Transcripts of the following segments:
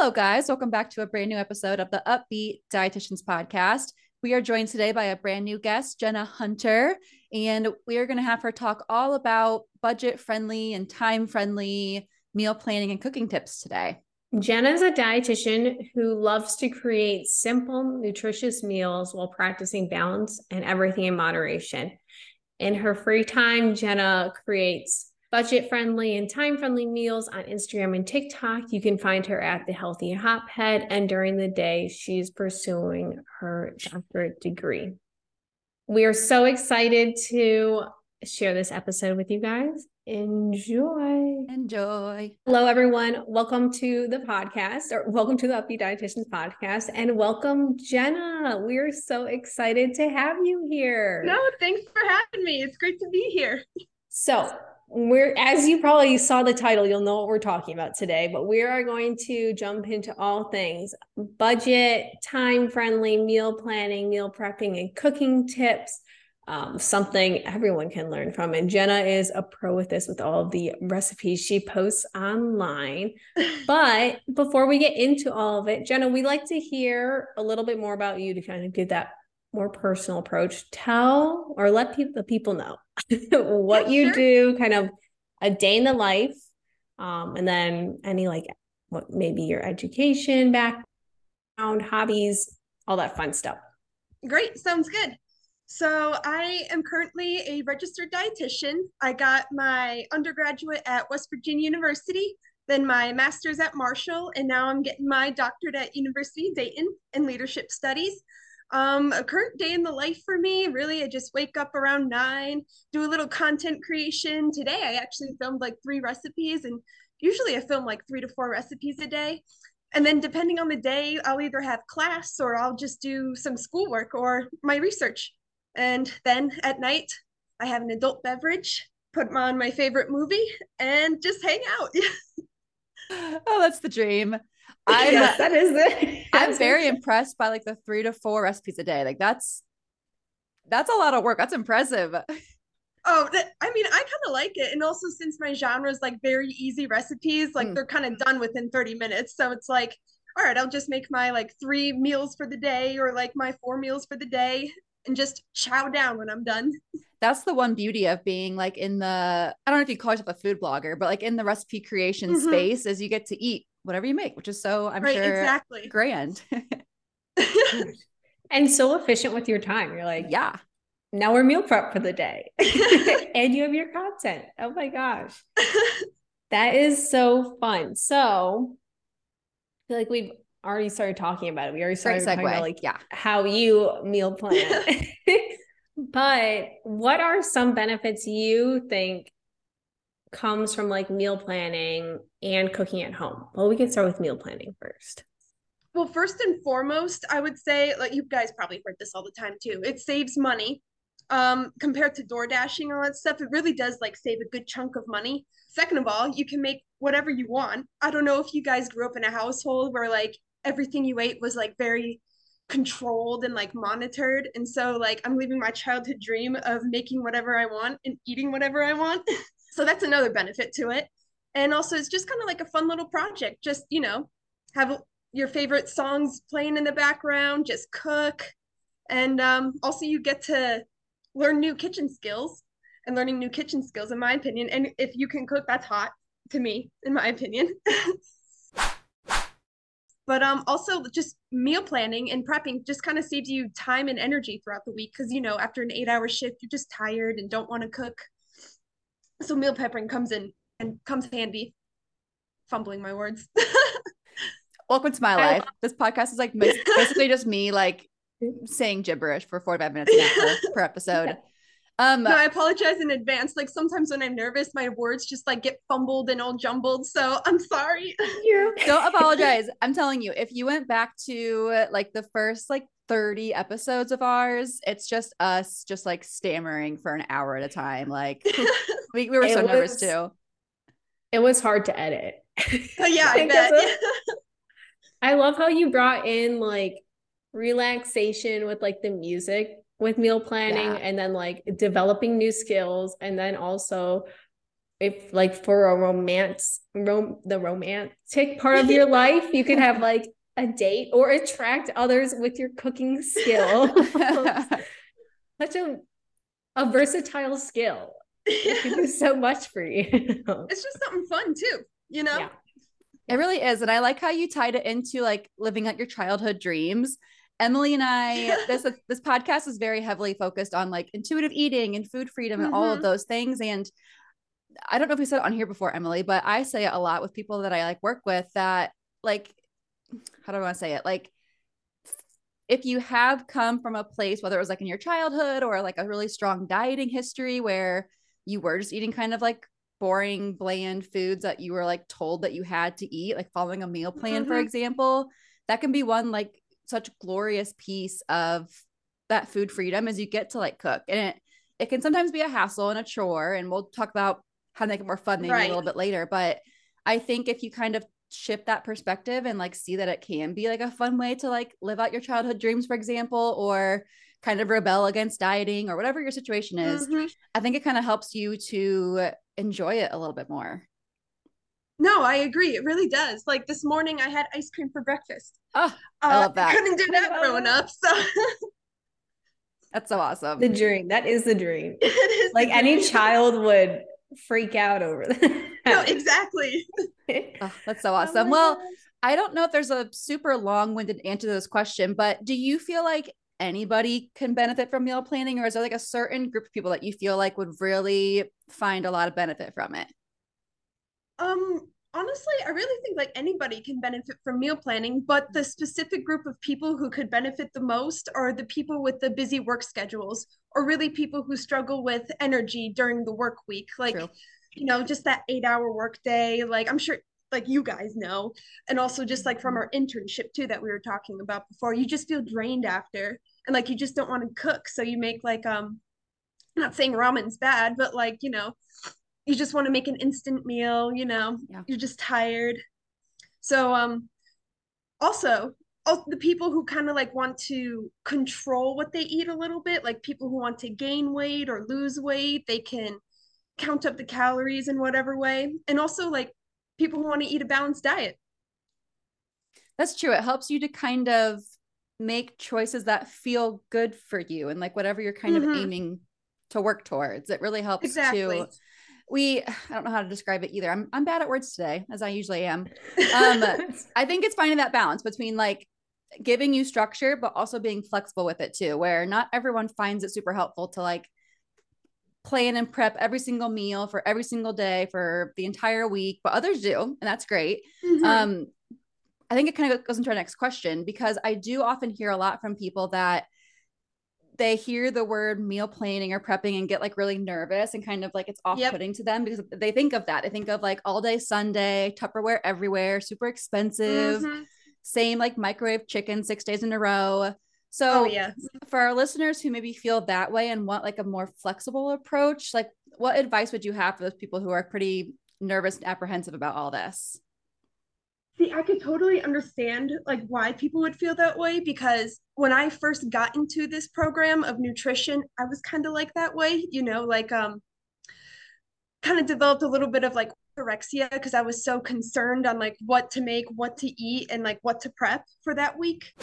Hello, guys. Welcome back to a brand new episode of the Up-Beet Dietitians Podcast. We are joined today by a brand new guest, Jenna Hunter, and we are going to have her talk all about budget friendly and time friendly meal planning and cooking tips today. Jenna is a dietitian who loves to create simple, nutritious meals while practicing balance and everything in moderation. In her free time, Jenna creates budget friendly and time friendly meals on Instagram and TikTok. You can find her at the Healthy Hophead. And during the day, she's pursuing her doctorate degree. We are so excited to share this episode with you guys. Enjoy. Enjoy. Hello, everyone. Welcome to the podcast, or welcome to the Up-Beet Dietitians podcast, and welcome, Jenna. We are so excited to have you here. No, thanks for having me. It's great to be here. So, we're as you probably saw the title you'll know what we're talking about today but we are going to jump into all things budget time friendly meal planning meal prepping and cooking tips. Um, something everyone can learn from. And jenna is a pro with this with all the recipes she posts online. But before we get into all of it jenna we'd like to hear a little bit more about you to kind of give that more personal approach tell or let people the people know what yeah, you sure. do, kind of a day in the life, um, and then any like what maybe your education background, hobbies, all that fun stuff. Great, sounds good. So I am currently a registered dietitian. I got my undergraduate at West Virginia University, then my master's at Marshall, and now I'm getting my doctorate at University of Dayton in leadership studies. Um, a current day in the life for me, really, I just wake up around nine, do a little content creation. Today, I actually filmed like three recipes, and usually I film like three to four recipes a day. And then, depending on the day, I'll either have class or I'll just do some schoolwork or my research. And then at night, I have an adult beverage, put on my favorite movie, and just hang out. oh, that's the dream. I'm yes, that is it. I'm very impressed by like the three to four recipes a day. Like that's that's a lot of work. That's impressive. Oh, that, I mean, I kind of like it, and also since my genre is like very easy recipes, like mm. they're kind of done within 30 minutes. So it's like, all right, I'll just make my like three meals for the day, or like my four meals for the day, and just chow down when I'm done. That's the one beauty of being like in the I don't know if you call yourself a food blogger, but like in the recipe creation mm-hmm. space, is you get to eat whatever you make, which is so I'm right, sure exactly grand. and so efficient with your time. You're like, yeah. Now we're meal prep for the day. and you have your content. Oh my gosh. that is so fun. So I feel like we've already started talking about it. We already started talking about like yeah. how you meal plan. but what are some benefits you think comes from like meal planning and cooking at home? Well, we can start with meal planning first. Well, first and foremost, I would say, like you guys probably heard this all the time too, it saves money. Um, compared to door dashing all that stuff, it really does like save a good chunk of money. Second of all, you can make whatever you want. I don't know if you guys grew up in a household where like everything you ate was like very controlled and like monitored. And so like I'm living my childhood dream of making whatever I want and eating whatever I want. So that's another benefit to it. And also, it's just kind of like a fun little project. Just, you know, have your favorite songs playing in the background, just cook. And um, also, you get to learn new kitchen skills and learning new kitchen skills, in my opinion. And if you can cook, that's hot to me, in my opinion. but um also just meal planning and prepping just kind of saves you time and energy throughout the week because you know after an eight hour shift you're just tired and don't want to cook so meal prepping comes in and comes handy. Fumbling my words. Welcome to my life. This podcast is like basically just me like saying gibberish for 45 minutes per, per episode. Um, no, I apologize in advance. Like sometimes when I'm nervous, my words just like get fumbled and all jumbled. So I'm sorry. Don't apologize. I'm telling you, if you went back to like the first like 30 episodes of ours, it's just us just like stammering for an hour at a time. Like we, we were it so was, nervous too. It was hard to edit. Oh, yeah, I bet. I love how you brought in like relaxation with like the music with meal planning yeah. and then like developing new skills and then also if like for a romance rom- the romantic part of your life you could have like a date or attract others with your cooking skill. Such a a versatile skill. It can do so much for you. It's just something fun too you know? Yeah. it really is and i like how you tied it into like living out your childhood dreams Emily and I, this this podcast is very heavily focused on like intuitive eating and food freedom and mm-hmm. all of mm-hmm. those things. And I don't know if we said it on here before, Emily, but I say it a lot with people that I like work with that like, how do I want to say it? Like, if you have come from a place, whether it was like in your childhood or like a really strong dieting history where you were just eating kind of like boring, bland foods that you were like told that you had to eat, like following a meal plan, mm-hmm. for example, that can be one like such glorious piece of that food freedom as you get to like cook. And it, it can sometimes be a hassle and a chore. And we'll talk about how to make it more fun maybe right. a little bit later. But I think if you kind of shift that perspective and like see that it can be like a fun way to like live out your childhood dreams, for example, or kind of rebel against dieting or whatever your situation is, mm-hmm. I think it kind of helps you to enjoy it a little bit more. No, I agree. It really does. Like this morning, I had ice cream for breakfast. Oh, I uh, love that. couldn't do that growing up. So that's so awesome. The dream. That is the dream. It is like any child would freak out over that. No, exactly. oh, that's so awesome. Oh well, I don't know if there's a super long-winded answer to this question, but do you feel like anybody can benefit from meal planning, or is there like a certain group of people that you feel like would really find a lot of benefit from it? Um, honestly, I really think like anybody can benefit from meal planning, but the specific group of people who could benefit the most are the people with the busy work schedules or really people who struggle with energy during the work week. Like, True. you know, just that eight hour work day. Like, I'm sure like you guys know and also just like from our internship too that we were talking about before you just feel drained after and like you just don't want to cook so you make like um I'm not saying ramen's bad but like you know you just want to make an instant meal you know yeah. you're just tired so um also all the people who kind of like want to control what they eat a little bit like people who want to gain weight or lose weight they can count up the calories in whatever way and also like people who want to eat a balanced diet that's true it helps you to kind of make choices that feel good for you and like whatever you're kind mm-hmm. of aiming to work towards it really helps exactly. to we i don't know how to describe it either. I'm, I'm bad at words today as i usually am. Um i think it's finding that balance between like giving you structure but also being flexible with it too where not everyone finds it super helpful to like plan and prep every single meal for every single day for the entire week but others do and that's great. Mm-hmm. um i think it kind of goes into our next question because i do often hear a lot from people that they hear the word meal planning or prepping and get like really nervous and kind of like it's off-putting yep. to them because they think of that. They think of like all day Sunday, Tupperware everywhere, super expensive, mm-hmm. same like microwave chicken six days in a row. So oh, yeah. for our listeners who maybe feel that way and want like a more flexible approach, like what advice would you have for those people who are pretty nervous and apprehensive about all this? See, I could totally understand like why people would feel that way because when I first got into this program of nutrition, I was kind of like that way, you know, like um kind of developed a little bit of like anorexia because I was so concerned on like what to make, what to eat and like what to prep for that week.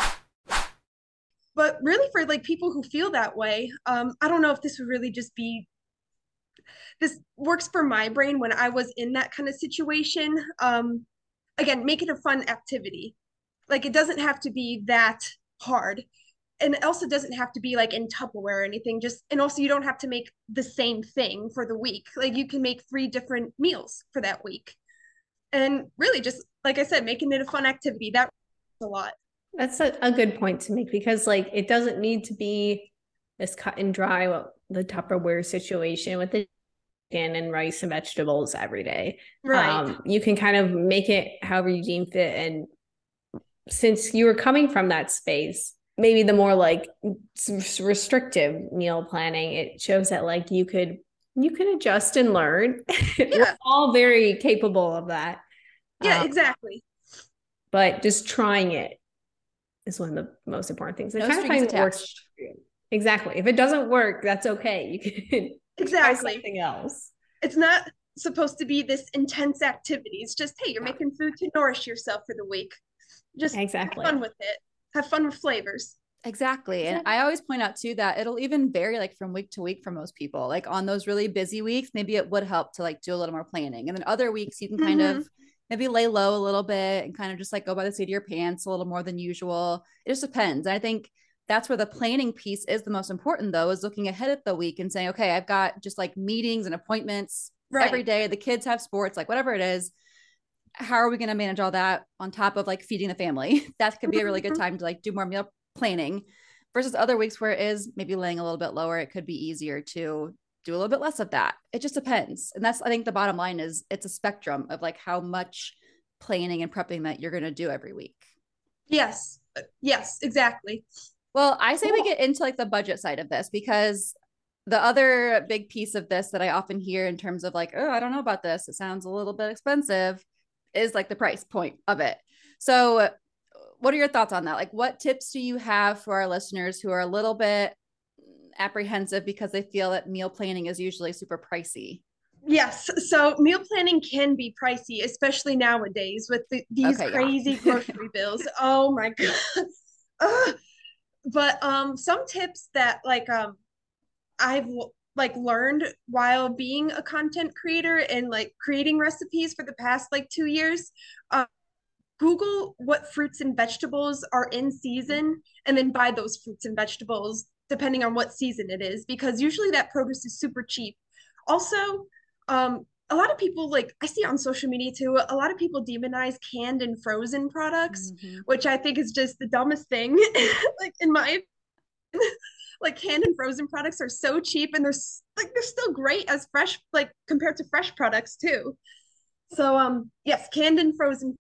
But really for like people who feel that way, um I don't know if this would really just be this works for my brain when I was in that kind of situation. Um again make it a fun activity. Like it doesn't have to be that hard. And it also doesn't have to be like in tupperware or anything just and also you don't have to make the same thing for the week. Like you can make three different meals for that week. And really just like i said making it a fun activity that a lot. That's a, a good point to make because like it doesn't need to be this cut and dry well, the tupperware situation with the and rice and vegetables every day. Right. Um, you can kind of make it however you deem fit. And since you were coming from that space, maybe the more like restrictive meal planning, it shows that like you could you can adjust and learn. Yeah. we're all very capable of that. Yeah, um, exactly. But just trying it is one of the most important things. no kind of works. Exactly. If it doesn't work, that's okay. You can exactly something else it's not supposed to be this intense activity. It's just, hey, you're Yeah. making food to nourish yourself for the week. Just Exactly. have fun with it. Have fun with flavors. Exactly. And I always point out too that it'll even vary like from week to week for most people. Like on those really busy weeks, maybe it would help to like do a little more planning. And then other weeks you can kind Mhm. of maybe lay low a little bit and kind of just like go by the seat of your pants a little more than usual. It just depends. And I think that's where the planning piece is the most important though, is looking ahead at the week and saying, okay, I've got just like meetings and appointments every Right. day. The kids have sports, like whatever it is. How are we going to manage all that on top of like feeding the family? that could be a really good Mhm. time to like do more meal planning versus other weeks where it is maybe laying a little bit lower. It could be easier to do a little bit less of that. It just depends. And that's, I think the bottom line is it's a spectrum of like how much planning and prepping that you're going to do every week. Yes. Uh, Yes, exactly. Well, I say we get into like the budget side of this because the other big piece of this that I often hear in terms of like, oh, I don't know about this. It sounds a little bit expensive is like the price point of it. So, what are your thoughts on that? Like, what tips do you have for our listeners who are a little bit apprehensive because they feel that meal planning is usually super pricey? Yes. So meal planning can be pricey, especially nowadays with the, these Okay, yeah. crazy grocery bills. Oh my God. Ugh. But um some tips that like um I've like learned while being a content creator and like creating recipes for the past like two years. Uh, Google what fruits and vegetables are in season and then buy those fruits and vegetables depending on what season it is because usually that produce is super cheap. Also, um, a lot of people like I see on social media too, a lot of people demonize canned and frozen products, Mhm. which I think is just the dumbest thing. like in my like canned and frozen products are so cheap and they're like they're still great as fresh like compared to fresh products too. So um yes, canned and frozen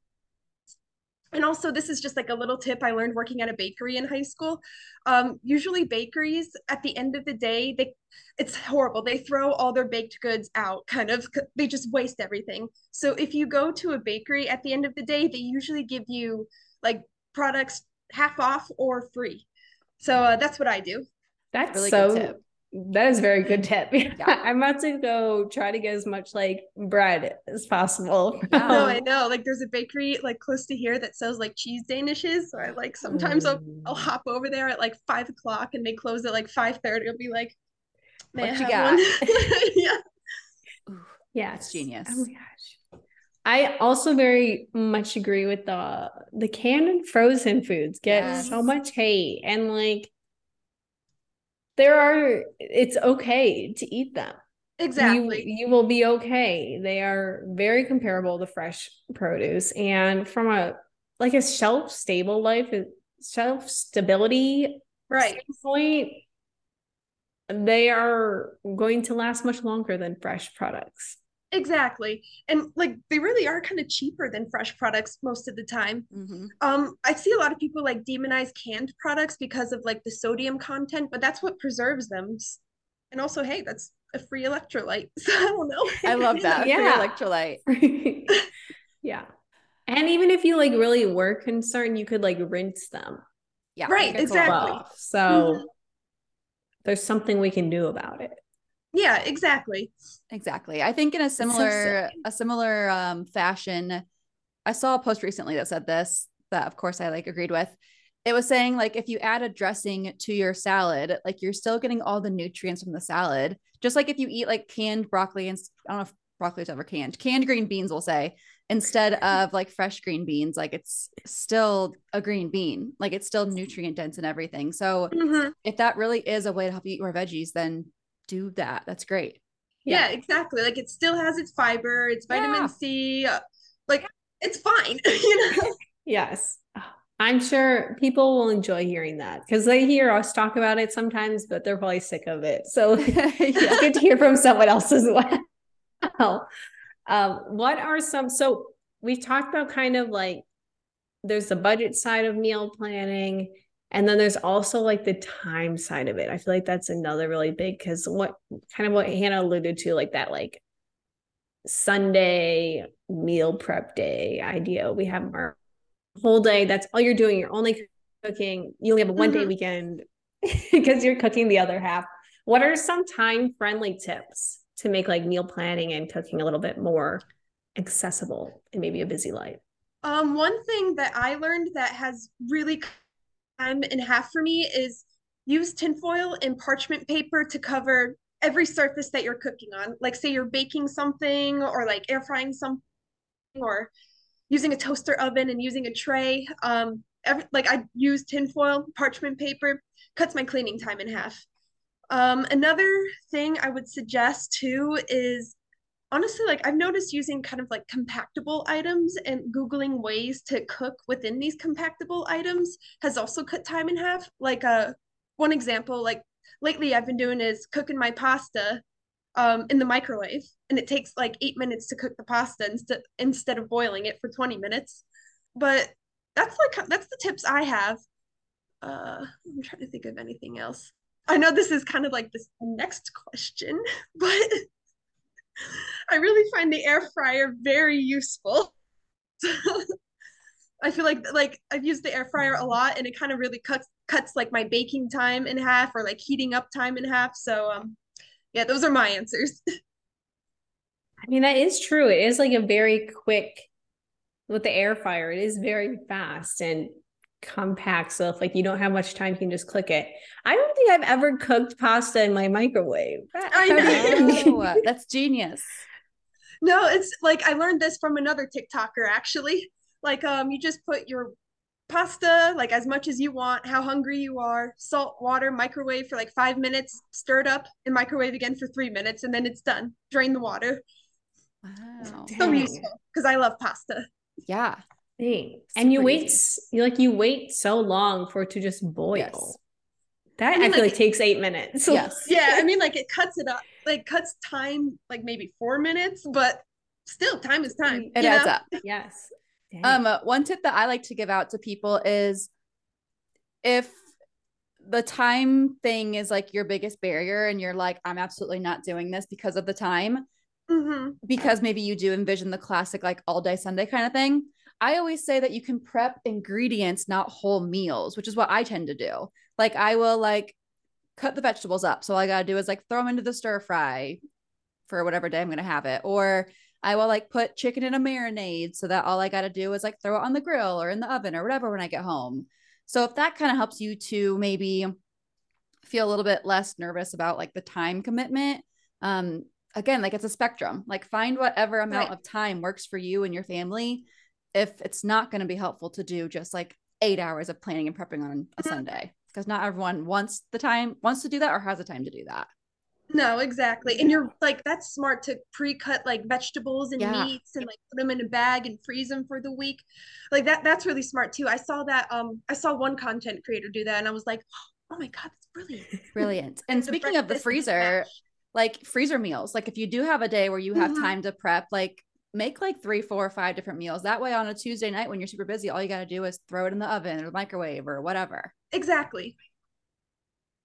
and also this is just like a little tip i learned working at a bakery in high school. Um, usually bakeries at the end of the day they it's horrible. They throw all their baked goods out kind of they just waste everything. So if you go to a bakery at the end of the day they usually give you like products half off or free. So uh, that's what i do. That's Really good so tip. That is a very good tip. Yeah. I'm about to go try to get as much like bread as possible. Yeah. no Um, i know like there's a bakery like close to here that sells like cheese danishes so i like sometimes I'll, I'll Mm. hop over there at like five o'clock and they close at like 5 30 i'll be like May What I you have got? one? yeah Ooh, Yes. genius. Oh my gosh. I also very much agree with the the canned and frozen foods get Yes. so much hate and like there are it's okay to eat them. exactly You you will be okay. They are very comparable to fresh produce and from a like a shelf stable life uh, shelf stability right point they are going to last much longer than fresh products. Exactly and like they really are kind of cheaper than fresh products most of the time Mhm. um i see a lot of people like demonize canned products because of like the sodium content but that's what preserves them and also hey that's a free electrolyte so i don't know I love that. Free Yeah. electrolyte. yeah. And even if you like really were concerned, you could like rinse them Yeah. Right, it gets a lot exactly. off. off. So there's something we can do about it. Yeah exactly Exactly. I think in a similar silly. a similar um fashion, I saw a post recently that said this that of course I like agreed with. It was saying like if you add a dressing to your salad, like you're still getting all the nutrients from the salad. Just like if you eat like canned broccoli and I don't know if broccoli is ever canned, canned green beans, we'll say, instead of like fresh green beans, like it's still a green bean, like it's still nutrient dense and everything. So Mhm. if that really is a way to help you eat more veggies, then do that. That's great. yeah. exactly like it still has its fiber its vitamin Yeah. c uh, like it's fine you know Yes. I'm sure people will enjoy hearing that because they hear us talk about it sometimes, but they're probably sick of it. So it's good to hear from someone else as well. Um, what are some so we talked about kind of like there's the budget side of meal planning, and then there's also like the time side of it. I feel like that's another really big because what kind of what Hannah alluded to, like that like Sunday meal prep day idea. We have our whole day. That's all you're doing. You're only cooking. You only have a one day Mhm. weekend because you're cooking the other half. What are some time friendly tips to make like meal planning and cooking a little bit more accessible in maybe a busy life? Um, one thing that I learned that has really time and half for me is use tinfoil and parchment paper to cover every surface that you're cooking on. Like say you're baking something or like air frying something or using a toaster oven and using a tray. Um, every, like I use tinfoil, parchment paper, cuts my cleaning time in half. Um, another thing I would suggest too is honestly like I've noticed using kind of like compactable items and googling ways to cook within these compactable items has also cut time in half. Like uh one example like lately I've been doing is cooking my pasta um, in the microwave, and it takes like eight minutes to cook the pasta instead instead of boiling it for twenty minutes. But that's like that's the tips I have. Uh, I'm trying to think of anything else. I know this is kind of like this next question, but I really find the air fryer very useful. I feel like like I've used the air fryer a lot and it kind of really cuts cuts like my baking time in half or like heating up time in half. So um yeah, those are my answers. I mean, that is true. It is like a very quick with the air fryer, it is very fast and compact. So if like you don't have much time, you can just click it. I don't think I've ever cooked pasta in my microwave. I know. that's genius. No, it's like I learned this from another TikToker actually. Like um you just put your pasta like as much as you want how hungry you are salt water microwave for like five minutes stir it up and microwave again for three minutes and then it's done drain the water wow so useful because i love pasta yeah Dang. and you wait you like you wait so long for it to just boil yes. that I, mean, I feel like, like takes eight minutes yes yeah i mean like it cuts it up like cuts time like maybe four minutes but still time is time it adds know? up yes Dang. Um, uh, one tip that I like to give out to people is if the time thing is like your biggest barrier and you're like, I'm absolutely not doing this because of the time, mm-hmm. because maybe you do envision the classic like all day Sunday kind of thing. I always say that you can prep ingredients, not whole meals, which is what I tend to do. Like I will like cut the vegetables up. So all I got to do is like throw them into the stir fry for whatever day I'm going to have it. Or I will like put chicken in a marinade so that all I got to do is like throw it on the grill or in the oven or whatever when I get home. So if that kind of helps you to maybe feel a little bit less nervous about like the time commitment, um, again, like it's a spectrum. Like find whatever amount right. of time works for you and your family. If it's not going to be helpful to do just like eight hours of planning and prepping on a mm-hmm. Sunday, because not everyone wants the time, wants to do that or has the time to do that. No, exactly. And you're like, that's smart to pre-cut like vegetables and yeah. meats and like put them in a bag and freeze them for the week. Like that, that's really smart too. I saw that, um, I saw one content creator do that and I was like, oh my God, that's brilliant. Brilliant. And speaking of the freezer, like freezer meals, like if you do have a day where you have mm-hmm. time to prep, like make like three, four, or five different meals. That way on a Tuesday night when you're super busy, all you got to do is throw it in the oven or microwave or whatever. Exactly.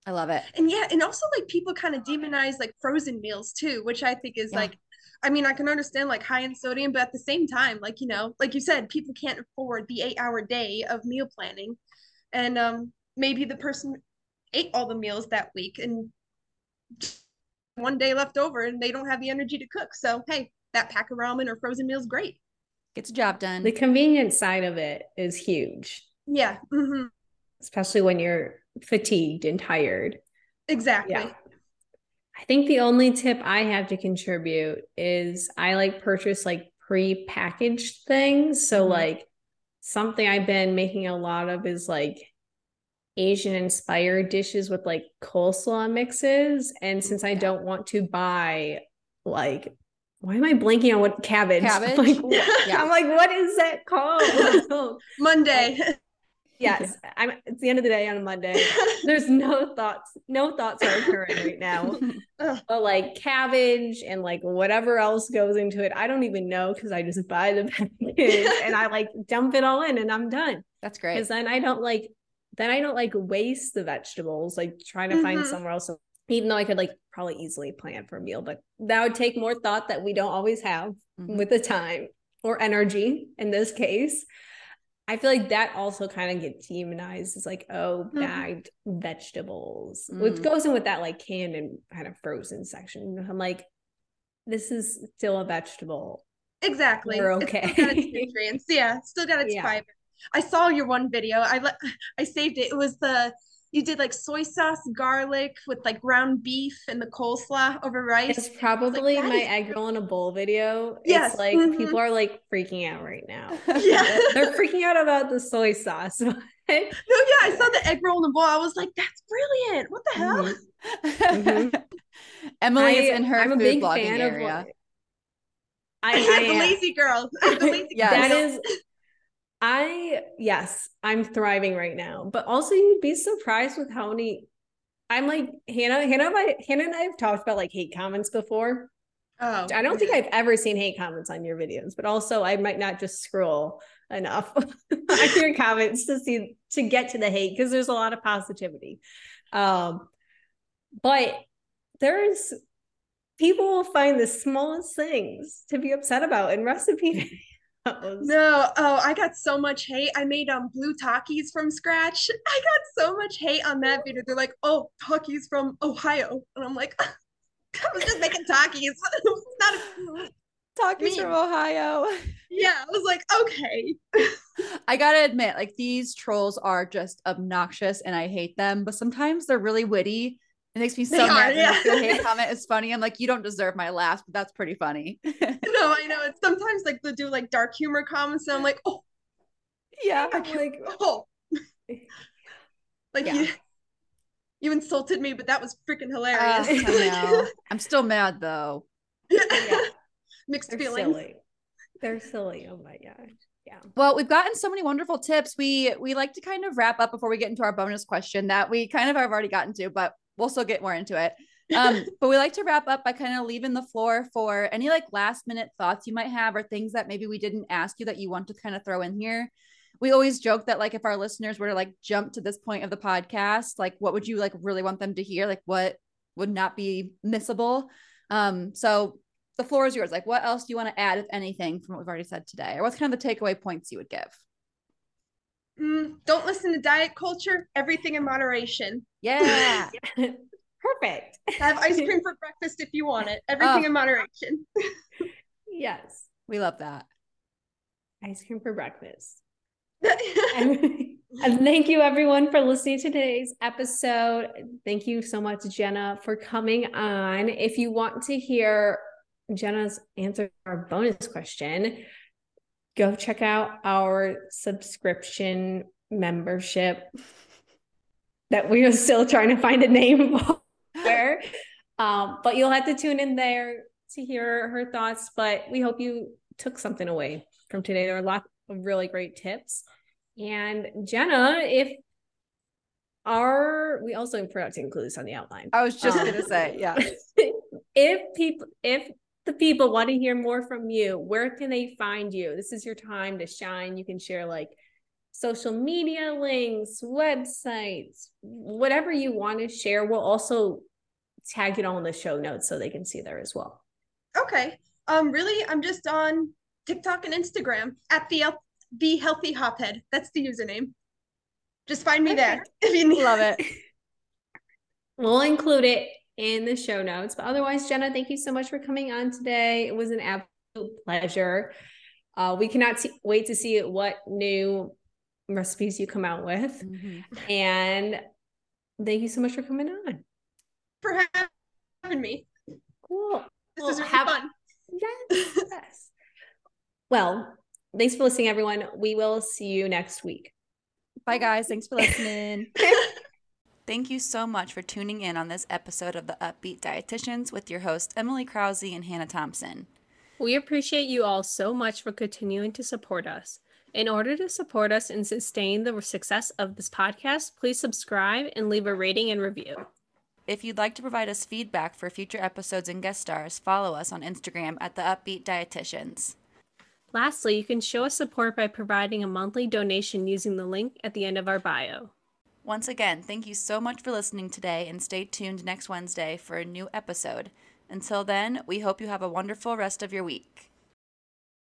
I love it. And yeah, and also like people kind of demonize like frozen meals too, which I think is yeah. like I mean, I can understand like high in sodium, but at the same time, like, you know, like you said, people can't afford the eight hour day of meal planning. And um maybe the person ate all the meals that week and one day left over and they don't have the energy to cook. So hey, that pack of ramen or frozen meals great. Gets a job done. The convenience side of it is huge. Yeah. Mm-hmm. Especially when you're fatigued and tired. Exactly. Yeah. I think the only tip I have to contribute is I like purchase like pre-packaged things. So mm-hmm. like something I've been making a lot of is like Asian inspired dishes with like coleslaw mixes. And since I don't want to buy like why am I blanking on what cabbage? Cabbage. I'm like, yeah. I'm like, what is that called? Monday yes i'm it's the end of the day on a monday there's no thoughts no thoughts are occurring right now but like cabbage and like whatever else goes into it i don't even know because i just buy the package and i like dump it all in and i'm done that's great because then i don't like then i don't like waste the vegetables like trying to mm-hmm. find somewhere else even though i could like probably easily plan for a meal but that would take more thought that we don't always have mm-hmm. with the time or energy in this case I feel like that also kind of gets demonized. It's like, oh, mm-hmm. bagged mm-hmm. vegetables, mm. which goes in with that like canned and kind of frozen section. I'm like, this is still a vegetable. Exactly. We're It's okay. still got its nutrients. Yeah, still got its Yeah. fiber. I saw your one video. I let I saved it. It was the you did like soy sauce, garlic with like ground beef and the coleslaw over rice. It's probably that my is- egg roll in a bowl video. Yes, It's like mhm. people are like freaking out right now. Yeah. They're freaking out about the soy sauce. No, yeah, I saw the egg roll in the bowl. I was like, that's brilliant. What the hell? Mhm. Mhm. Emily is in her I'm a food big blogging fan of area. what- I, I the am. lazy girl. The lazy Yes. That girl. is, I yes, I'm thriving right now. But also, you'd be surprised with how many. I'm like Hannah. Hannah, I, Hannah and I have talked about like hate comments before. Oh, I don't think I've ever seen hate comments on your videos, but also I might not just scroll enough on your comments to see to get to the hate because there's a lot of positivity. Um, but there's people will find the smallest things to be upset about in recipe videos. No, oh, I got so much hate. I made um blue Takis from scratch. I got so much hate on that video. They're like, "Oh, Takis from Ohio," and I'm like, "I was just making Takis. It's not a- Takis from Ohio. yeah." I was like, "Okay." I gotta admit, like these trolls are just obnoxious and I hate them, but sometimes they're really witty. It makes me so They mad. are, yeah. The hate comment is funny. I'm like, you don't deserve my laughs, but that's pretty funny. No, I know. It's sometimes like they do like dark humor comments, and I'm like, "Oh, yeah. I'm like, oh," like Yeah. you. You insulted me, but that was freaking Uh, hilarious. I know. I'm still mad though. Yeah. Mixed they're feelings. silly. They're silly. Oh my gosh. Yeah. Well, we've gotten so many wonderful tips. We we like to kind of wrap up before we get into our bonus question that we kind of have already gotten to, but we'll still get more into it. Um, but we like to wrap up by kind of leaving the floor for any like last minute thoughts you might have or things that maybe we didn't ask you that you want to kind of throw in here. We always joke that like if our listeners were to like jump to this point of the podcast, like what would you like really want them to hear? Like what would not be missable? Um, so the floor is yours. Like, what else do you want to add, if anything, from what we've already said today? Or what's kind of the takeaway points you would give? Mm, don't listen to diet culture. Everything in moderation. Yeah. Perfect. Have ice cream for breakfast if you want it. Everything Oh. in moderation. Yes. we love that. Ice cream for breakfast. and, and thank you everyone for listening to today's episode. Thank you so much, Jenna, for coming on. If you want to hear Jenna's answer to our bonus question, go check out our subscription membership that we are still trying to find a name for. Um, but you'll have to tune in there to hear her thoughts. But we hope you took something away from today. There are a lot of really great tips. And Jenna, if our we also forgot to include this on the outline. I was just Um, gonna say, yeah. if people if the people want to hear more from you, where can they find you? This is your time to shine. You can share like social media links, websites, whatever you want to share. We'll also tag it all in the show notes so they can see there as well. okay. Um, really, I'm just on TikTok and Instagram at the the healthy hophead. That's the username. Just find me there if you need. Love it. We'll include it in the show notes. But otherwise, Jenna, thank you so much for coming on today. It was an absolute pleasure. Uh, we cannot see, wait to see what new recipes you come out with. Mhm. And thank you so much for coming on. for having me. Cool. This Well, is really have- fun. Yes. yes. Well, thanks for listening, everyone. We will see you next week. Bye, guys. Thanks for listening. Thank you so much for tuning in on this episode of the Up-Beet Dietitians with your hosts, Emily Krause and Hannah Thompson. We appreciate you all so much for continuing to support us. In order to support us and sustain the success of this podcast, please subscribe and leave a rating and review. If you'd like to provide us feedback for future episodes and guest stars, follow us on Instagram at the Up-Beet Dietitians. Lastly, you can show us support by providing a monthly donation using the link at the end of our bio. Once again, thank you so much for listening today and stay tuned next Wednesday for a new episode. Until then, we hope you have a wonderful rest of your week.